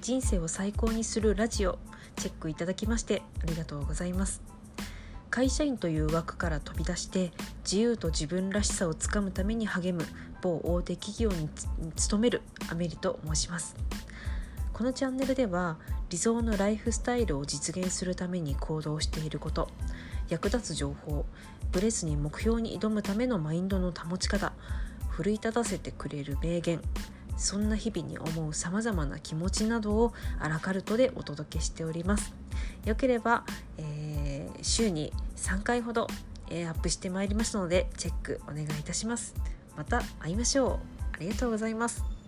人生を最高にするラジオチェックいただきましてありがとうございます。会社員という枠から飛び出して自由と自分らしさをつかむために励む某大手企業に勤めるアメリと申します。このチャンネルでは理想のライフスタイルを実現するために行動していること役立つ情報ブレずに目標に挑むためのマインドの保ち方奮い立たせてくれる名言そんな日々に思うさまざまな気持ちなどをアラカルトでお届けしております。よければ、えー、週に3回ほど、えー、アップしてまいりますのでチェックお願いいたします。また会いましょう。ありがとうございます。